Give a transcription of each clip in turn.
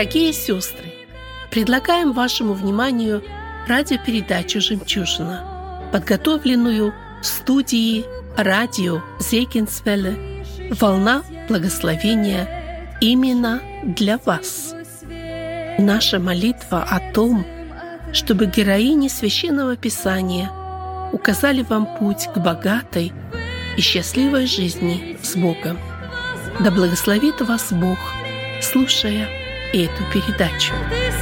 Дорогие сестры, предлагаем вашему вниманию радиопередачу «Жемчужина», подготовленную в студии радио Зейкинсвелле «Волна благословения» именно для вас. Наша молитва о том, чтобы героини Священного Писания указали вам путь к богатой и счастливой жизни с Богом. Да благословит вас Бог, слушая эту передачу. Ты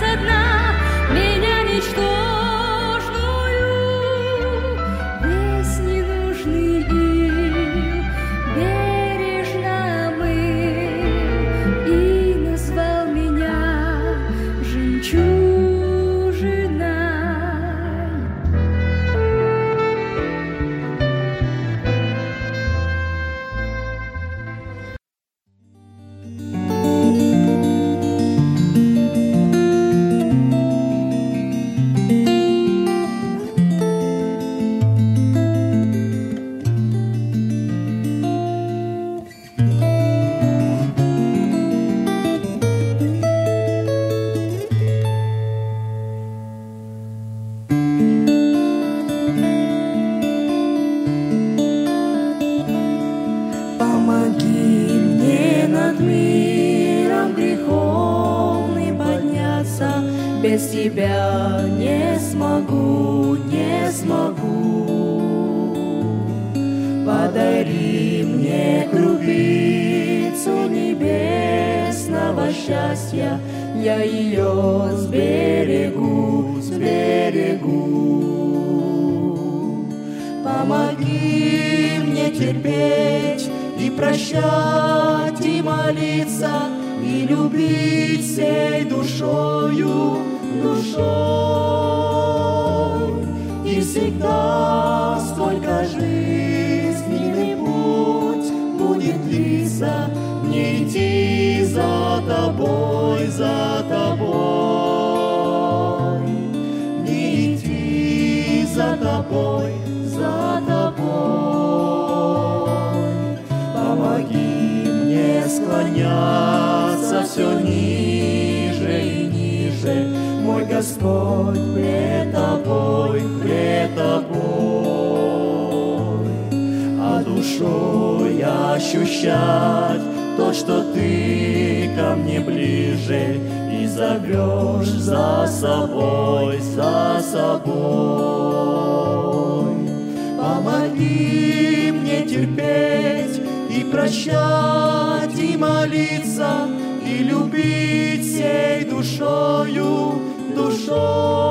ее сберегу, сберегу. Помоги мне терпеть и прощать, и молиться, и любить всей душою, душой. И всегда, сколько жизненный путь будет длиться, мне идти за тобой, за тобой. Не идти за тобой, за тобой. Помоги мне склоняться все ниже и ниже, мой Господь, пред тобой, пред тобой. А душой ощущать то, что ты ко мне ближе и зовешь за собой, за собой. Помоги мне терпеть и прощать, и молиться, и любить всей душою, душой.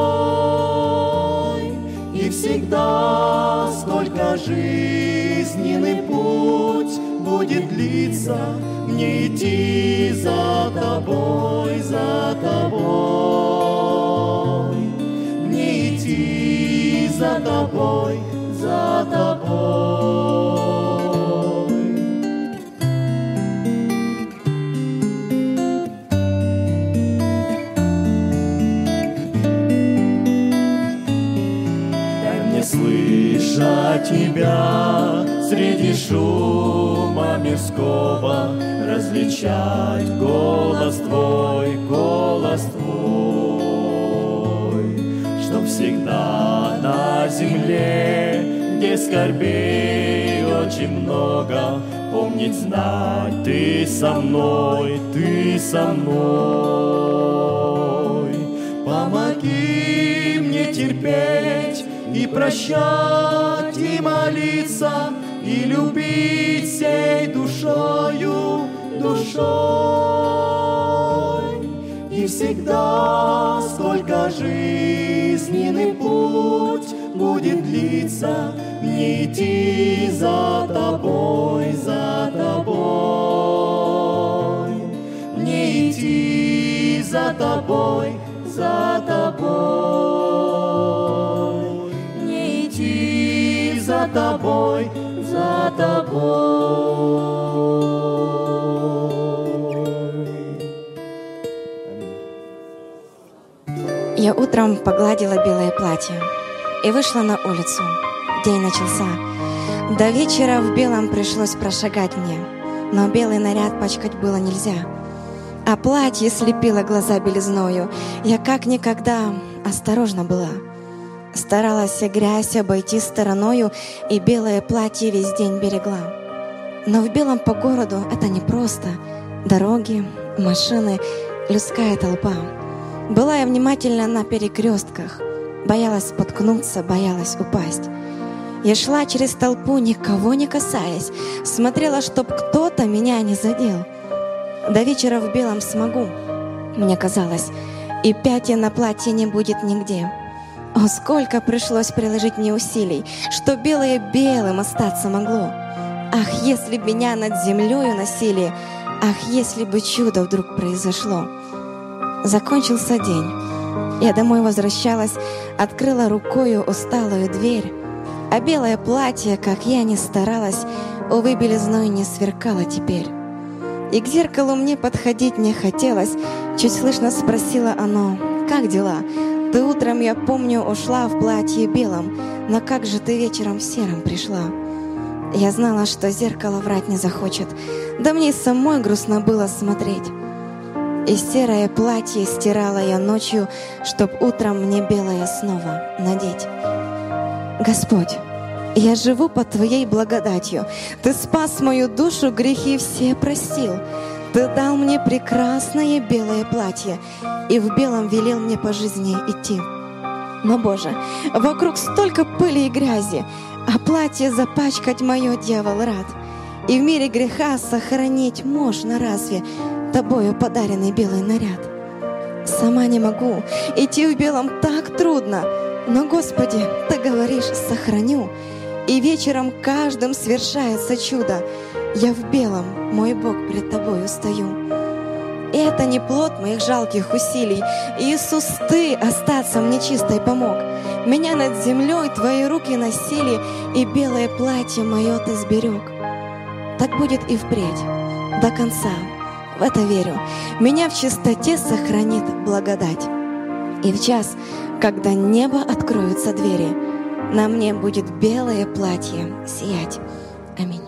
И всегда, сколько жизненный путь будет длиться, мне идти за тобой, за тобой. Мне идти за тобой, за тобой. Дай мне слышать тебя среди шума мирского, различать голос твой, голос твой, чтоб всегда на земле, где скорбей очень много, помнить, знать, ты со мной, ты со мной. Помоги мне терпеть и прощать, и молиться, и любить душой. И всегда, сколько жизненный путь будет длиться, мне идти за тобой, за тобой. Мне идти за тобой, за тобой. Не идти за тобой, за тобой. Утром погладила белое платье и вышла на улицу. День начался. До вечера в белом пришлось прошагать мне, но белый наряд пачкать было нельзя. А платье слепило глаза белизною. Я как никогда осторожна была. Старалась грязь обойти стороною и белое платье весь день берегла. Но в белом по городу это непросто. Дороги, машины, людская толпа. Была я внимательна на перекрестках. Боялась споткнуться, боялась упасть. Я шла через толпу, никого не касаясь. Смотрела, чтоб кто-то меня не задел. До вечера в белом смогу, мне казалось, и пятя на платье не будет нигде. О, сколько пришлось приложить мне усилий, что белое белым остаться могло. Ах, если б меня над землею носили, ах, если бы чудо вдруг произошло. Закончился день. Я домой возвращалась, открыла рукою усталую дверь, а белое платье, как я ни старалась, увы, белизной не сверкало теперь. И к зеркалу мне подходить не хотелось, чуть слышно спросила оно, «Как дела? Ты утром, я помню, ушла в платье белом, но как же ты вечером в сером пришла?» Я знала, что зеркало врать не захочет, да мне самой грустно было смотреть. И серое платье стирала я ночью, чтоб утром мне белое снова надеть. Господь, я живу под Твоей благодатью. Ты спас мою душу, грехи все простил. Ты дал мне прекрасное белое платье и в белом велел мне по жизни идти. Но, Боже, вокруг столько пыли и грязи, а платье запачкать мое дьявол рад. И в мире греха сохранить можно разве тобою подаренный белый наряд? Сама не могу, идти в белом так трудно, но, Господи, Ты говоришь, сохраню, и вечером каждым свершается чудо. Я в белом, мой Бог, пред Тобою стою. И это не плод моих жалких усилий. Иисус, Ты остаться мне чистой помог. Меня над землей Твои руки носили, и белое платье мое Ты сберег. Так будет и впредь, до конца. В это верю. Меня в чистоте сохранит благодать. И в час, когда небо откроются двери, на мне будет белое платье сиять. Аминь.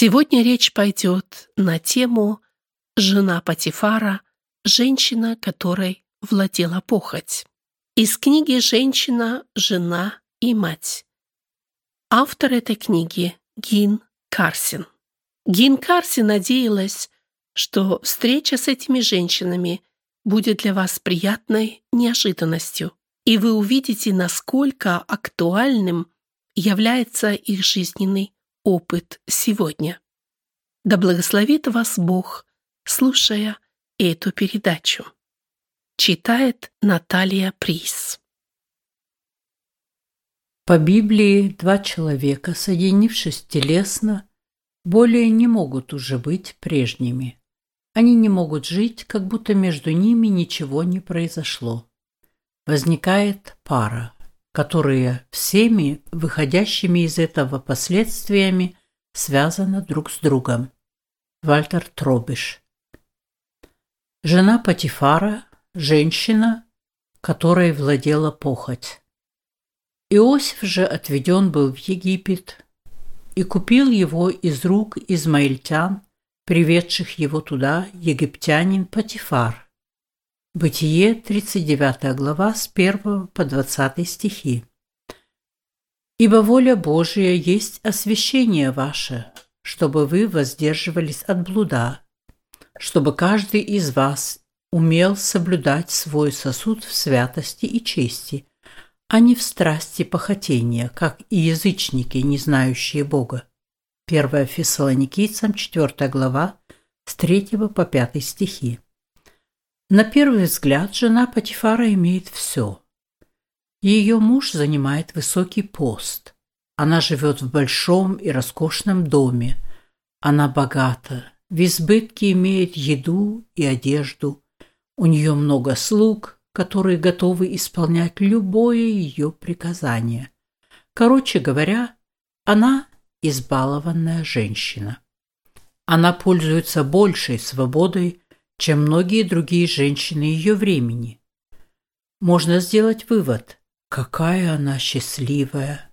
Сегодня речь пойдет на тему «Жена Патифара, женщина, которой владела похоть». Из книги «Женщина, жена и мать». Автор этой книги Гин Карсин. Гин Карсин надеялась, что встреча с этими женщинами будет для вас приятной неожиданностью, и вы увидите, насколько актуальным является их жизненный опыт сегодня. Да благословит вас Бог, слушая эту передачу. Читает Наталья Прис. По Библии два человека, соединившись телесно, более не могут уже быть прежними. Они не могут жить, как будто между ними ничего не произошло. Возникает пара которые всеми выходящими из этого последствиями связаны друг с другом. Вальтер Тробиш. Жена Патифара – женщина, которой владела похоть. Иосиф же отведен был в Египет и купил его из рук измаильтян, приведших его туда египтянин Патифар – Бытие, 39 глава, с 1 по 20 стихи. «Ибо воля Божия есть освящение ваше, чтобы вы воздерживались от блуда, чтобы каждый из вас умел соблюдать свой сосуд в святости и чести, а не в страсти похотения, как и язычники, не знающие Бога». 1 Фессалоникийцам, 4 глава, с 3 по 5 стихи. На первый взгляд жена Патифара имеет все. Ее муж занимает высокий пост. Она живет в большом и роскошном доме. Она богата, в избытке имеет еду и одежду. У нее много слуг, которые готовы исполнять любое ее приказание. Короче говоря, она избалованная женщина. Она пользуется большей свободой, чем многие другие женщины ее времени. Можно сделать вывод, какая она счастливая.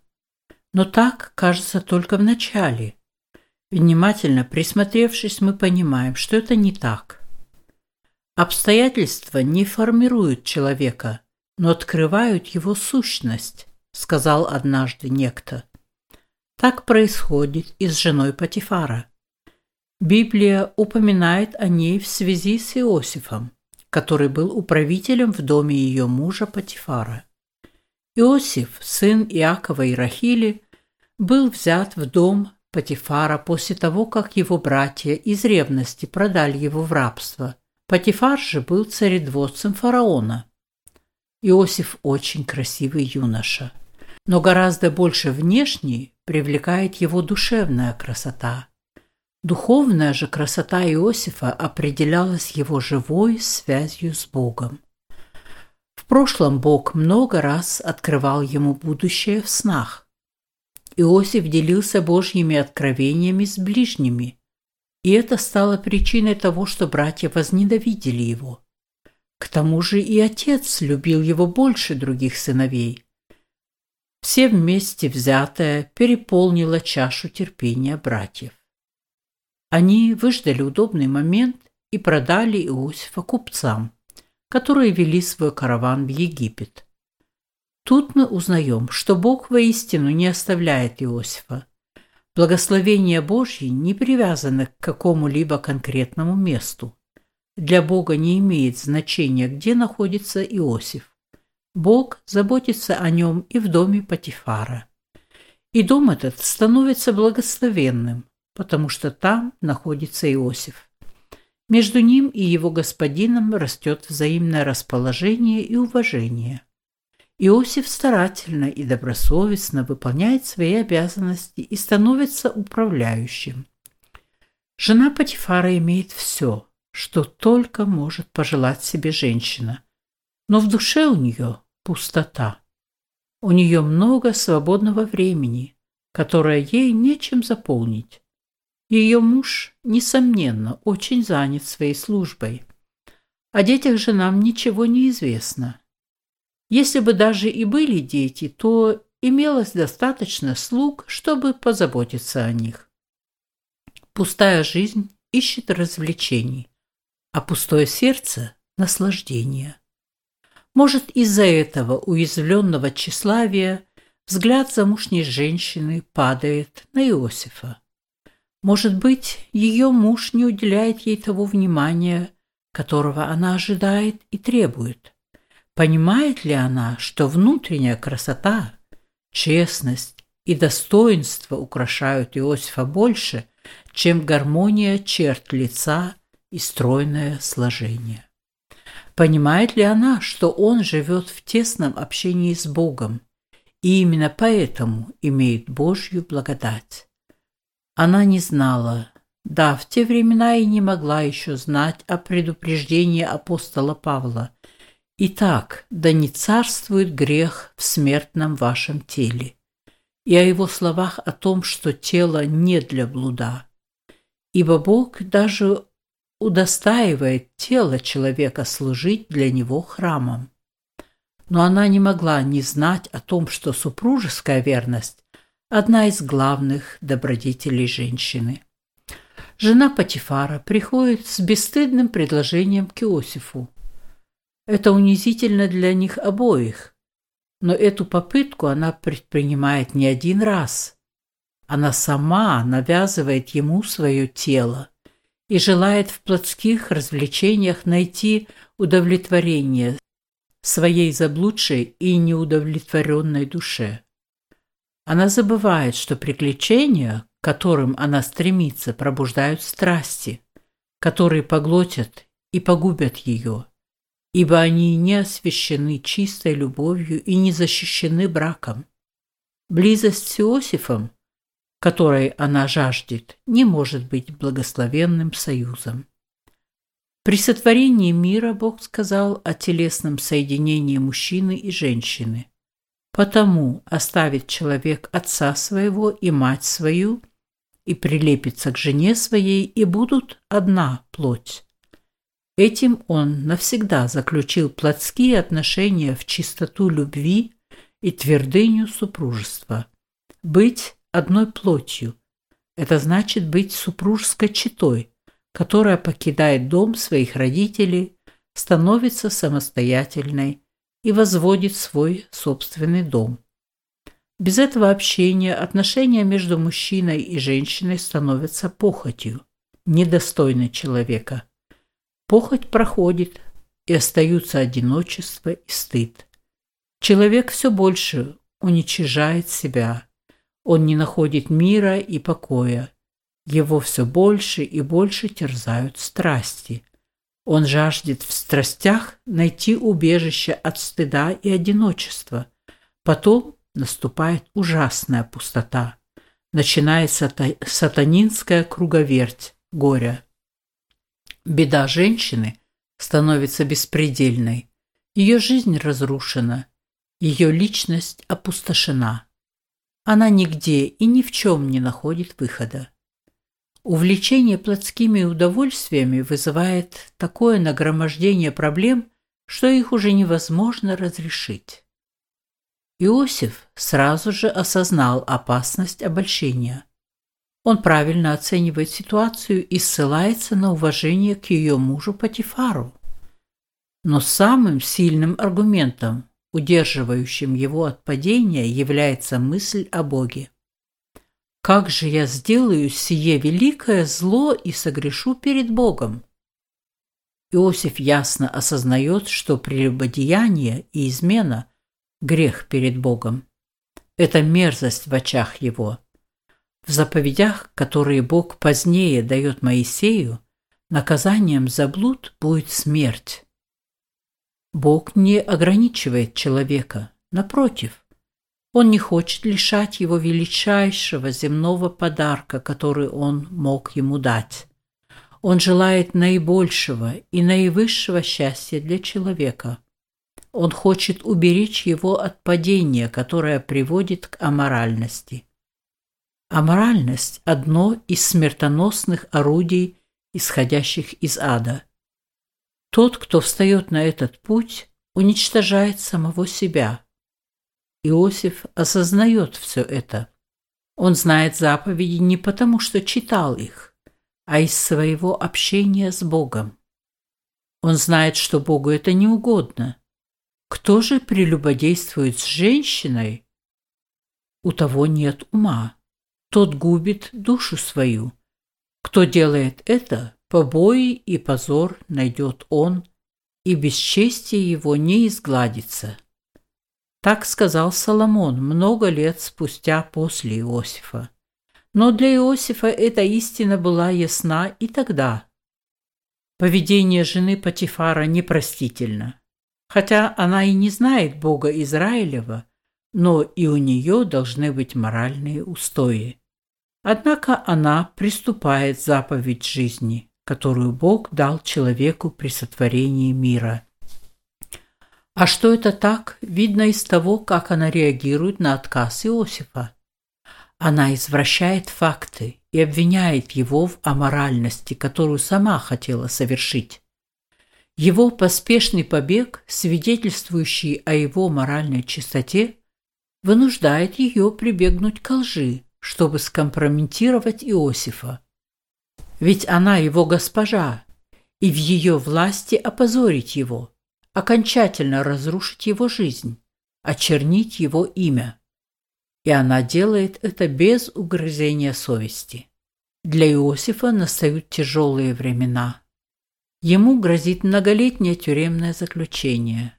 Но так кажется только в начале. Внимательно присмотревшись, мы понимаем, что это не так. Обстоятельства не формируют человека, но открывают его сущность, сказал однажды некто. Так происходит и с женой Патифара. Библия упоминает о ней в связи с Иосифом, который был управителем в доме ее мужа Патифара. Иосиф, сын Иакова и Рахили, был взят в дом Патифара после того, как его братья из ревности продали его в рабство. Патифар же был царедворцем фараона. Иосиф очень красивый юноша, но гораздо больше внешне привлекает его душевная красота – Духовная же красота Иосифа определялась его живой связью с Богом. В прошлом Бог много раз открывал ему будущее в снах. Иосиф делился Божьими откровениями с ближними, и это стало причиной того, что братья возненавидели его. К тому же и отец любил его больше других сыновей. Все вместе взятое переполнило чашу терпения братьев. Они выждали удобный момент и продали Иосифа купцам, которые вели свой караван в Египет. Тут мы узнаем, что Бог воистину не оставляет Иосифа. Благословение Божье не привязано к какому-либо конкретному месту. Для Бога не имеет значения, где находится Иосиф. Бог заботится о нем и в доме Патифара. И дом этот становится благословенным, потому что там находится Иосиф. Между ним и его господином растет взаимное расположение и уважение. Иосиф старательно и добросовестно выполняет свои обязанности и становится управляющим. Жена Патифара имеет все, что только может пожелать себе женщина, но в душе у нее пустота. У нее много свободного времени, которое ей нечем заполнить. Ее муж, несомненно, очень занят своей службой. О детях же нам ничего не известно. Если бы даже и были дети, то имелось достаточно слуг, чтобы позаботиться о них. Пустая жизнь ищет развлечений, а пустое сердце – наслаждения. Может, из-за этого уязвленного тщеславия взгляд замужней женщины падает на Иосифа. Может быть, ее муж не уделяет ей того внимания, которого она ожидает и требует. Понимает ли она, что внутренняя красота, честность и достоинство украшают Иосифа больше, чем гармония черт лица и стройное сложение? Понимает ли она, что он живет в тесном общении с Богом и именно поэтому имеет Божью благодать? Она не знала, да, в те времена и не могла еще знать о предупреждении апостола Павла. Итак, да не царствует грех в смертном вашем теле, и о его словах о том, что тело не для блуда. Ибо Бог даже удостаивает тело человека служить для него храмом. Но она не могла не знать о том, что супружеская верность одна из главных добродетелей женщины. Жена Патифара приходит с бесстыдным предложением к Иосифу. Это унизительно для них обоих, но эту попытку она предпринимает не один раз. Она сама навязывает ему свое тело и желает в плотских развлечениях найти удовлетворение своей заблудшей и неудовлетворенной душе. Она забывает, что приключения, к которым она стремится, пробуждают страсти, которые поглотят и погубят ее, ибо они не освящены чистой любовью и не защищены браком. Близость с Иосифом, которой она жаждет, не может быть благословенным союзом. При сотворении мира Бог сказал о телесном соединении мужчины и женщины – Потому оставит человек отца своего и мать свою, и прилепится к жене своей, и будут одна плоть. Этим он навсегда заключил плотские отношения в чистоту любви и твердыню супружества. Быть одной плотью – это значит быть супружеской четой, которая покидает дом своих родителей, становится самостоятельной, и возводит свой собственный дом. Без этого общения отношения между мужчиной и женщиной становятся похотью, недостойной человека. Похоть проходит, и остаются одиночество и стыд. Человек все больше уничижает себя. Он не находит мира и покоя. Его все больше и больше терзают страсти. Он жаждет в страстях найти убежище от стыда и одиночества. Потом наступает ужасная пустота. Начинается сатанинская круговерть горя. Беда женщины становится беспредельной. Ее жизнь разрушена, ее личность опустошена. Она нигде и ни в чем не находит выхода. Увлечение плотскими удовольствиями вызывает такое нагромождение проблем, что их уже невозможно разрешить. Иосиф сразу же осознал опасность обольщения. Он правильно оценивает ситуацию и ссылается на уважение к ее мужу Патифару. Но самым сильным аргументом, удерживающим его от падения, является мысль о Боге. Как же я сделаю сие великое зло и согрешу перед Богом? Иосиф ясно осознает, что прелюбодеяние и измена – грех перед Богом. Это мерзость в очах его. В заповедях, которые Бог позднее дает Моисею, наказанием за блуд будет смерть. Бог не ограничивает человека, напротив – он не хочет лишать его величайшего земного подарка, который он мог ему дать. Он желает наибольшего и наивысшего счастья для человека. Он хочет уберечь его от падения, которое приводит к аморальности. Аморальность – одно из смертоносных орудий, исходящих из ада. Тот, кто встает на этот путь, уничтожает самого себя – Иосиф осознает все это. Он знает заповеди не потому, что читал их, а из своего общения с Богом. Он знает, что Богу это не угодно. Кто же прелюбодействует с женщиной? У того нет ума. Тот губит душу свою. Кто делает это, побои и позор найдет он, и бесчестие его не изгладится. Так сказал Соломон много лет спустя после Иосифа. Но для Иосифа эта истина была ясна и тогда. Поведение жены Патифара непростительно. Хотя она и не знает Бога Израилева, но и у нее должны быть моральные устои. Однако она приступает заповедь жизни, которую Бог дал человеку при сотворении мира. А что это так, видно из того, как она реагирует на отказ Иосифа. Она извращает факты и обвиняет его в аморальности, которую сама хотела совершить. Его поспешный побег, свидетельствующий о его моральной чистоте, вынуждает ее прибегнуть к лжи, чтобы скомпрометировать Иосифа. Ведь она его госпожа, и в ее власти опозорить его, окончательно разрушить его жизнь, очернить его имя и она делает это без угрызения совести. Для Иосифа настают тяжелые времена. Ему грозит многолетнее тюремное заключение.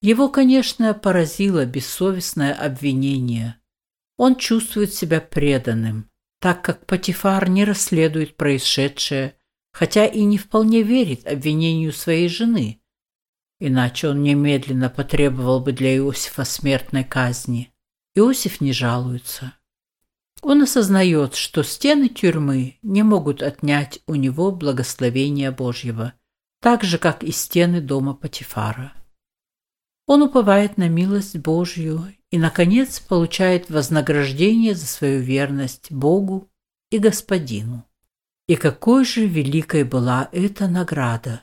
Его, конечно, поразило бессовестное обвинение. Он чувствует себя преданным, так как Патифар не расследует происшедшее, хотя и не вполне верит обвинению своей жены, иначе он немедленно потребовал бы для Иосифа смертной казни. Иосиф не жалуется. Он осознает, что стены тюрьмы не могут отнять у него благословения Божьего, так же, как и стены дома Патифара. Он уповает на милость Божью и, наконец, получает вознаграждение за свою верность Богу и Господину. И какой же великой была эта награда!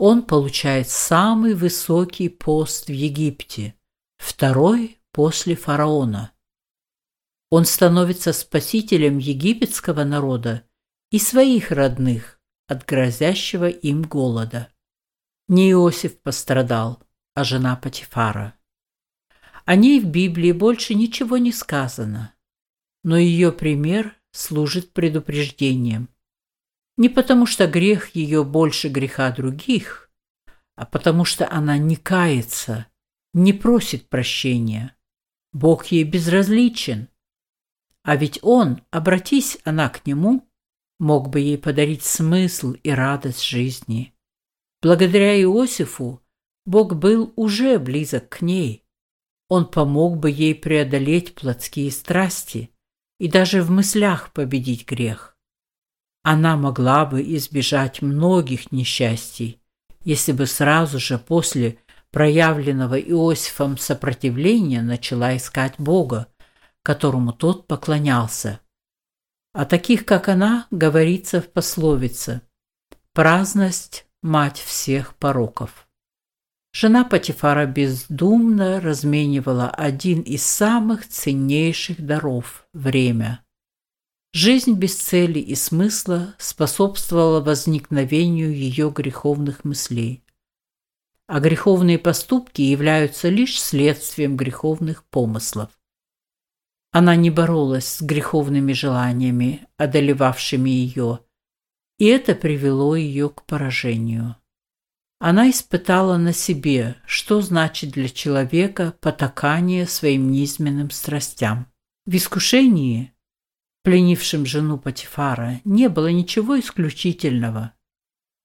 Он получает самый высокий пост в Египте, второй после фараона. Он становится спасителем египетского народа и своих родных от грозящего им голода. Не Иосиф пострадал, а жена Патифара. О ней в Библии больше ничего не сказано, но ее пример служит предупреждением. Не потому что грех ее больше греха других, а потому что она не кается, не просит прощения. Бог ей безразличен. А ведь он, обратись она к нему, мог бы ей подарить смысл и радость жизни. Благодаря Иосифу Бог был уже близок к ней. Он помог бы ей преодолеть плотские страсти и даже в мыслях победить грех. Она могла бы избежать многих несчастий, если бы сразу же после проявленного Иосифом сопротивления начала искать Бога, которому тот поклонялся. О таких, как она, говорится в пословице «Праздность – мать всех пороков». Жена Патифара бездумно разменивала один из самых ценнейших даров – время. Жизнь без цели и смысла способствовала возникновению ее греховных мыслей а греховные поступки являются лишь следствием греховных помыслов. Она не боролась с греховными желаниями, одолевавшими ее, и это привело ее к поражению. Она испытала на себе, что значит для человека потакание своим низменным страстям. В искушении, пленившем жену Патифара, не было ничего исключительного.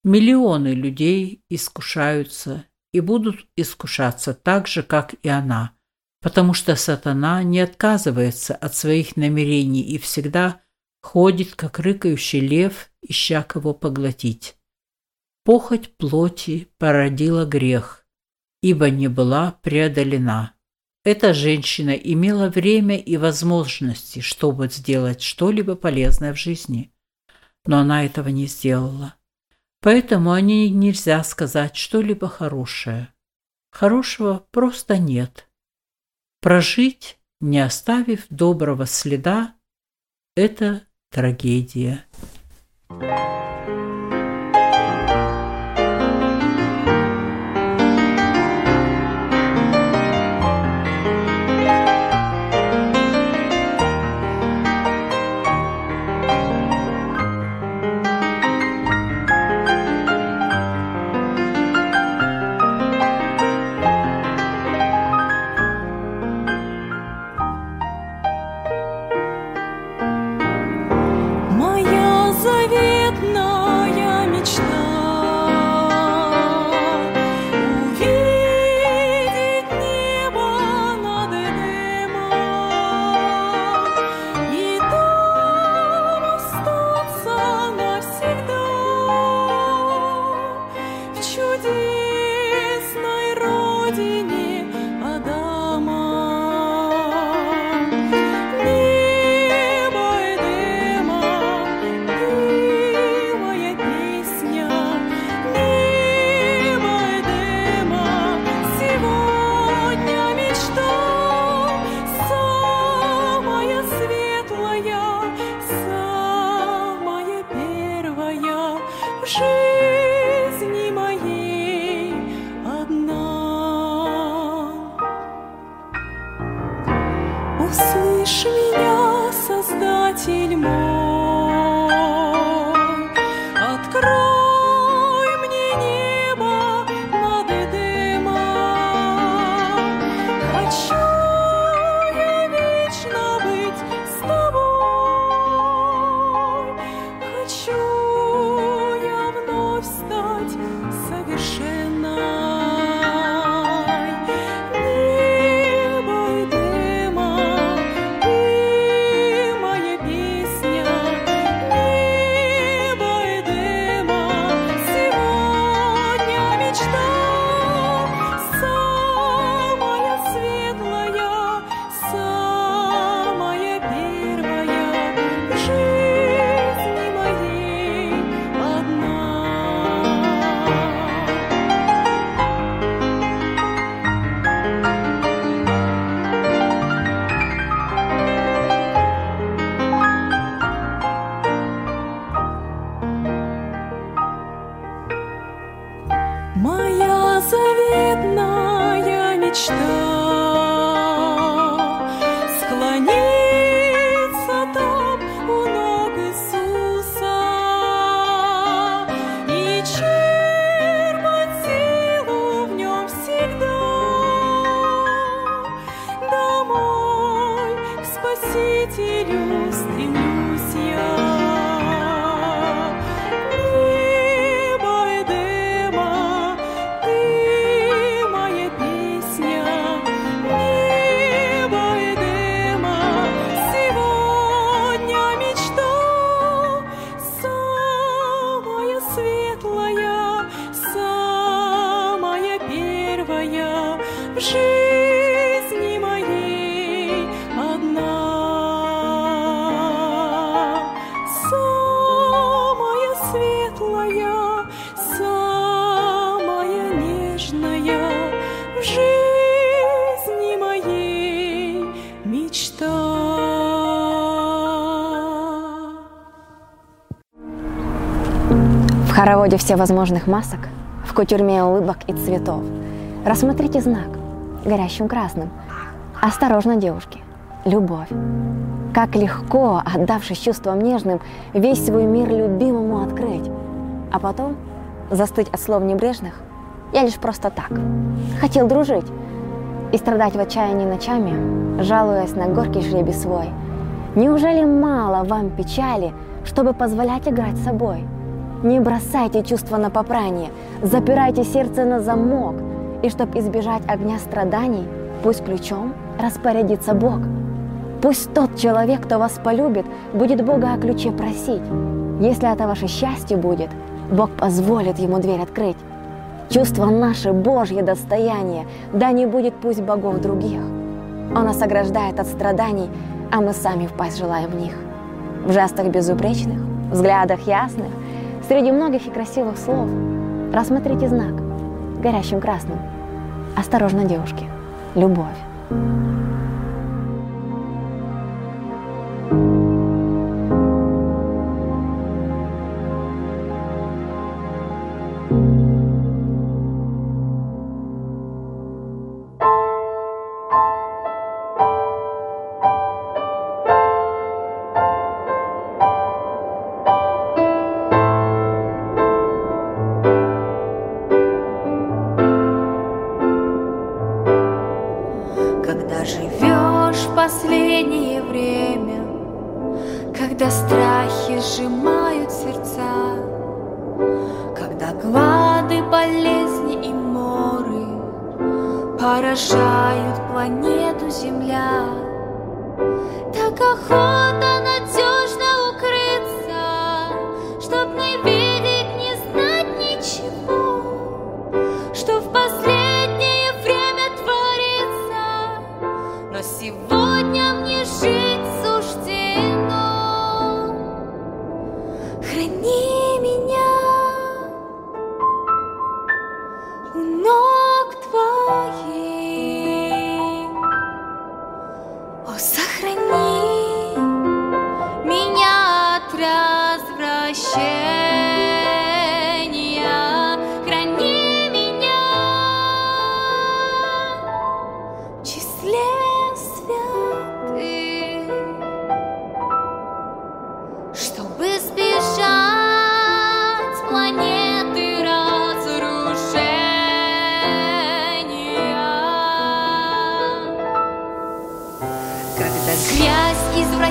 Миллионы людей искушаются и будут искушаться так же, как и она, потому что сатана не отказывается от своих намерений и всегда ходит, как рыкающий лев, ища кого поглотить. Похоть плоти породила грех, ибо не была преодолена. Эта женщина имела время и возможности, чтобы сделать что-либо полезное в жизни, но она этого не сделала. Поэтому о ней нельзя сказать что-либо хорошее. Хорошего просто нет. Прожить, не оставив доброго следа, это трагедия. Моя continues Хороводе всевозможных масок, в кутюрме улыбок и цветов. Рассмотрите знак, горящим красным. Осторожно, девушки, любовь. Как легко, отдавшись чувствам нежным, весь свой мир любимому открыть. А потом застыть от слов небрежных. Я лишь просто так. Хотел дружить. И страдать в отчаянии ночами, жалуясь на горький жребий свой. Неужели мало вам печали, чтобы позволять играть с собой? Не бросайте чувства на попрание, запирайте сердце на замок, и чтоб избежать огня страданий, пусть ключом распорядится Бог. Пусть тот человек, кто вас полюбит, будет Бога о ключе просить. Если это ваше счастье будет, Бог позволит ему дверь открыть. Чувство наше Божье достояние, да не будет пусть богов других. Он нас ограждает от страданий, а мы сами впасть желаем в них. В жестах безупречных, взглядах ясных, среди многих и красивых слов рассмотрите знак горящим красным. Осторожно, девушки, любовь. живешь последнее время, Когда страхи сжимают сердца, Когда глады, болезни и моры Поражают планету Земля. Так охота на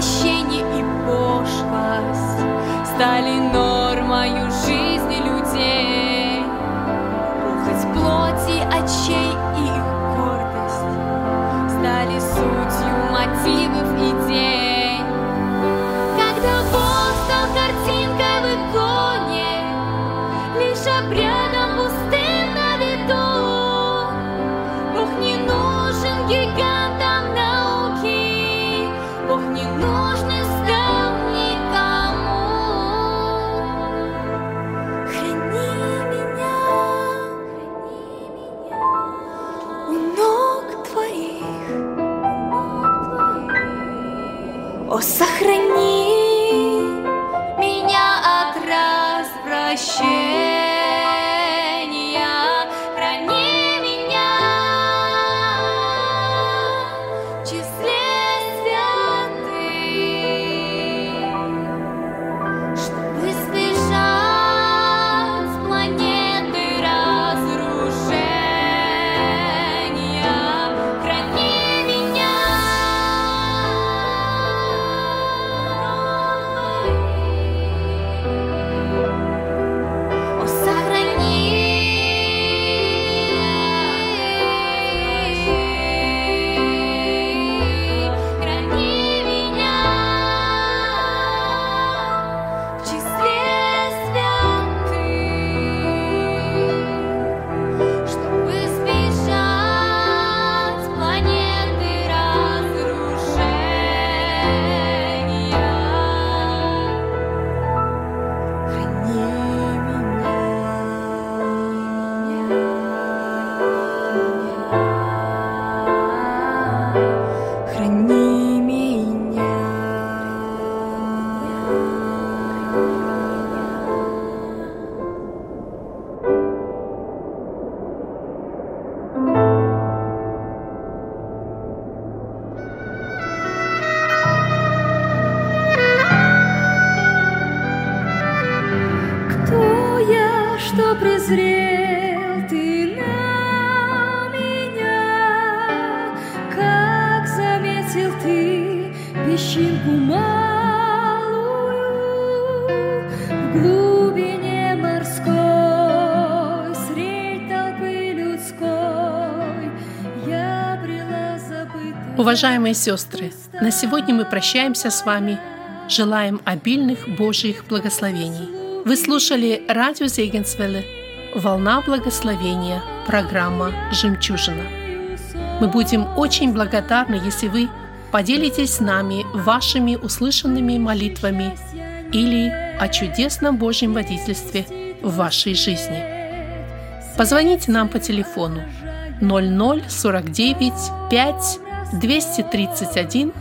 извращение и пошлость Стали нормою Уважаемые сестры, на сегодня мы прощаемся с вами. Желаем обильных Божьих благословений. Вы слушали радио Зегенсвелле «Волна благословения», программа «Жемчужина». Мы будем очень благодарны, если вы поделитесь с нами вашими услышанными молитвами или о чудесном Божьем водительстве в вашей жизни. Позвоните нам по телефону 0049 5 231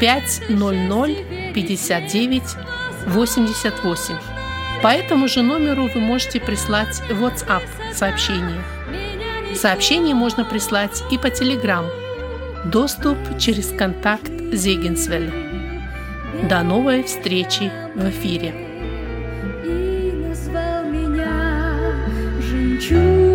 500 59 88. По этому же номеру вы можете прислать WhatsApp сообщение. Сообщение можно прислать и по Telegram. Доступ через контакт Зегенсвелля. До новой встречи в эфире. и назвал меня жемчуг.